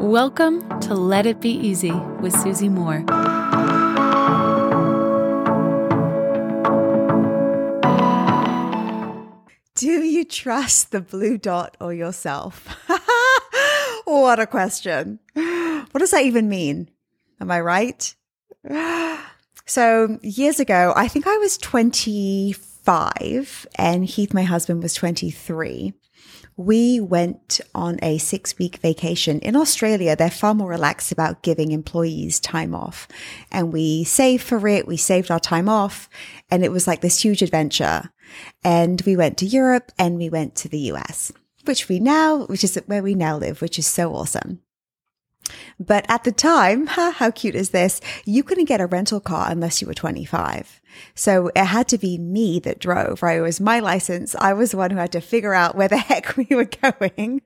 Welcome to Let It Be Easy with Susie Moore. Do you trust the blue dot or yourself? what a question. What does that even mean? Am I right? So, years ago, I think I was 25 and Heath, my husband, was 23 we went on a six week vacation in Australia. They're far more relaxed about giving employees time off. And we saved for it. We saved our time off and it was like this huge adventure. And we went to Europe and we went to the US, which we now, which is where we now live, which is so awesome. But at the time, how cute is this? You couldn't get a rental car unless you were 25. So it had to be me that drove, right? It was my license. I was the one who had to figure out where the heck we were going.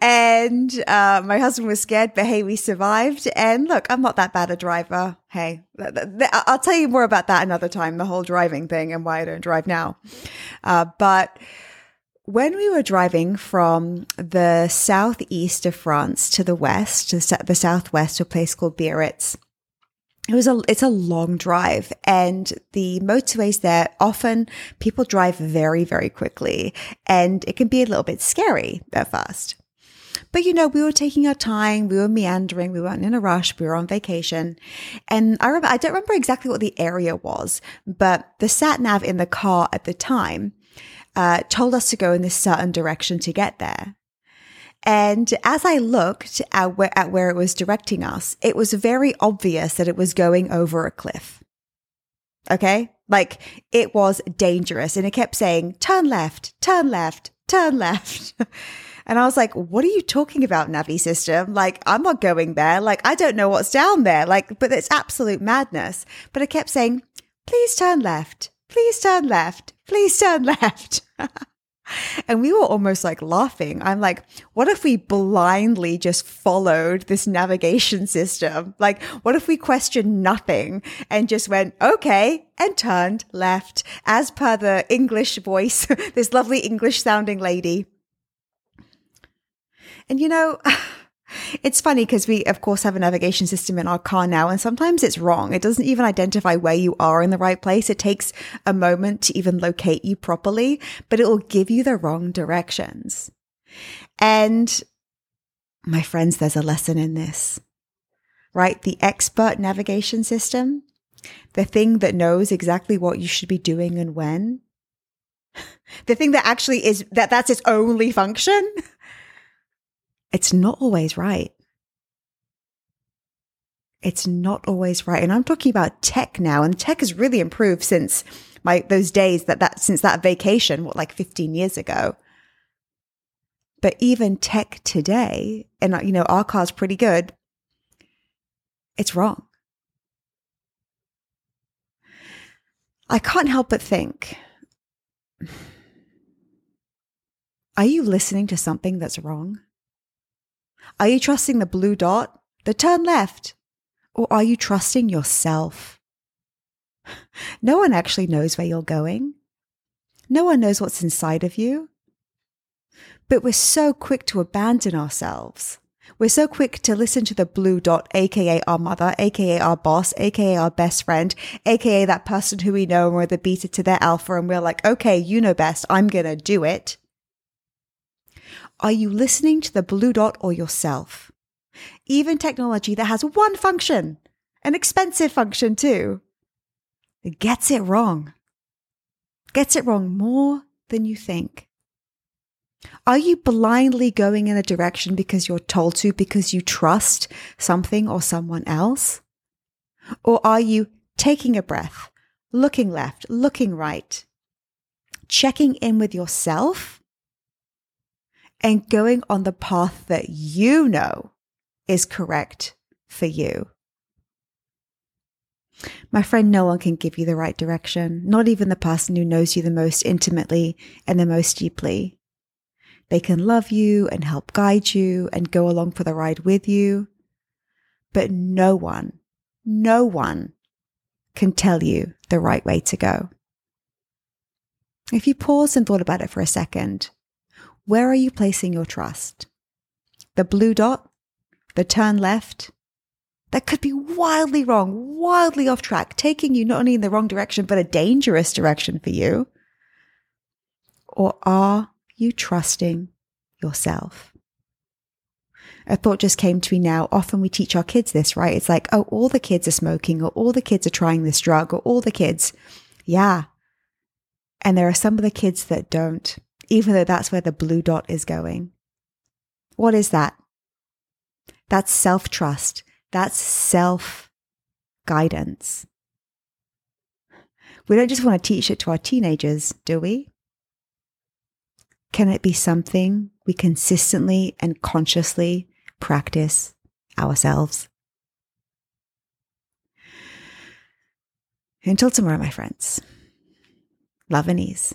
and uh, my husband was scared, but hey, we survived. And look, I'm not that bad a driver. Hey, I'll tell you more about that another time, the whole driving thing and why I don't drive now. Uh, but when we were driving from the southeast of France to the west, to the southwest, to a place called Biarritz, it was a it's a long drive and the motorways there often people drive very very quickly and it can be a little bit scary at first. But you know we were taking our time we were meandering we weren't in a rush we were on vacation and i remember i don't remember exactly what the area was but the sat nav in the car at the time uh, told us to go in this certain direction to get there. And as I looked at where, at where it was directing us, it was very obvious that it was going over a cliff. Okay. Like it was dangerous and it kept saying, turn left, turn left, turn left. and I was like, what are you talking about, Navi system? Like, I'm not going there. Like, I don't know what's down there. Like, but it's absolute madness. But it kept saying, please turn left, please turn left, please turn left. and we were almost like laughing. I'm like, what if we blindly just followed this navigation system? Like, what if we questioned nothing and just went, okay, and turned left as per the English voice, this lovely English sounding lady. And you know, it's funny because we, of course, have a navigation system in our car now, and sometimes it's wrong. It doesn't even identify where you are in the right place. It takes a moment to even locate you properly, but it will give you the wrong directions. And my friends, there's a lesson in this, right? The expert navigation system, the thing that knows exactly what you should be doing and when, the thing that actually is that that's its only function it's not always right. It's not always right. And I'm talking about tech now, and tech has really improved since my those days that that since that vacation, what like 15 years ago. But even tech today, and you know, our car's pretty good, it's wrong. I can't help but think are you listening to something that's wrong? Are you trusting the blue dot, the turn left, or are you trusting yourself? No one actually knows where you're going. No one knows what's inside of you. But we're so quick to abandon ourselves. We're so quick to listen to the blue dot, aka our mother, aka our boss, aka our best friend, aka that person who we know and we're the beta to their alpha and we're like, okay, you know best, I'm gonna do it. Are you listening to the blue dot or yourself? Even technology that has one function, an expensive function too, gets it wrong. Gets it wrong more than you think. Are you blindly going in a direction because you're told to, because you trust something or someone else? Or are you taking a breath, looking left, looking right, checking in with yourself and going on the path that you know is correct for you. My friend, no one can give you the right direction, not even the person who knows you the most intimately and the most deeply. They can love you and help guide you and go along for the ride with you. But no one, no one can tell you the right way to go. If you paused and thought about it for a second, where are you placing your trust? the blue dot, the turn left, that could be wildly wrong, wildly off track, taking you not only in the wrong direction, but a dangerous direction for you? Or are you trusting yourself? A thought just came to me now. Often we teach our kids this, right? It's like, oh, all the kids are smoking, or all the kids are trying this drug, or all the kids. Yeah. And there are some of the kids that don't, even though that's where the blue dot is going. What is that? That's self trust. That's self guidance. We don't just want to teach it to our teenagers, do we? Can it be something we consistently and consciously practice ourselves? Until tomorrow, my friends. Love and ease.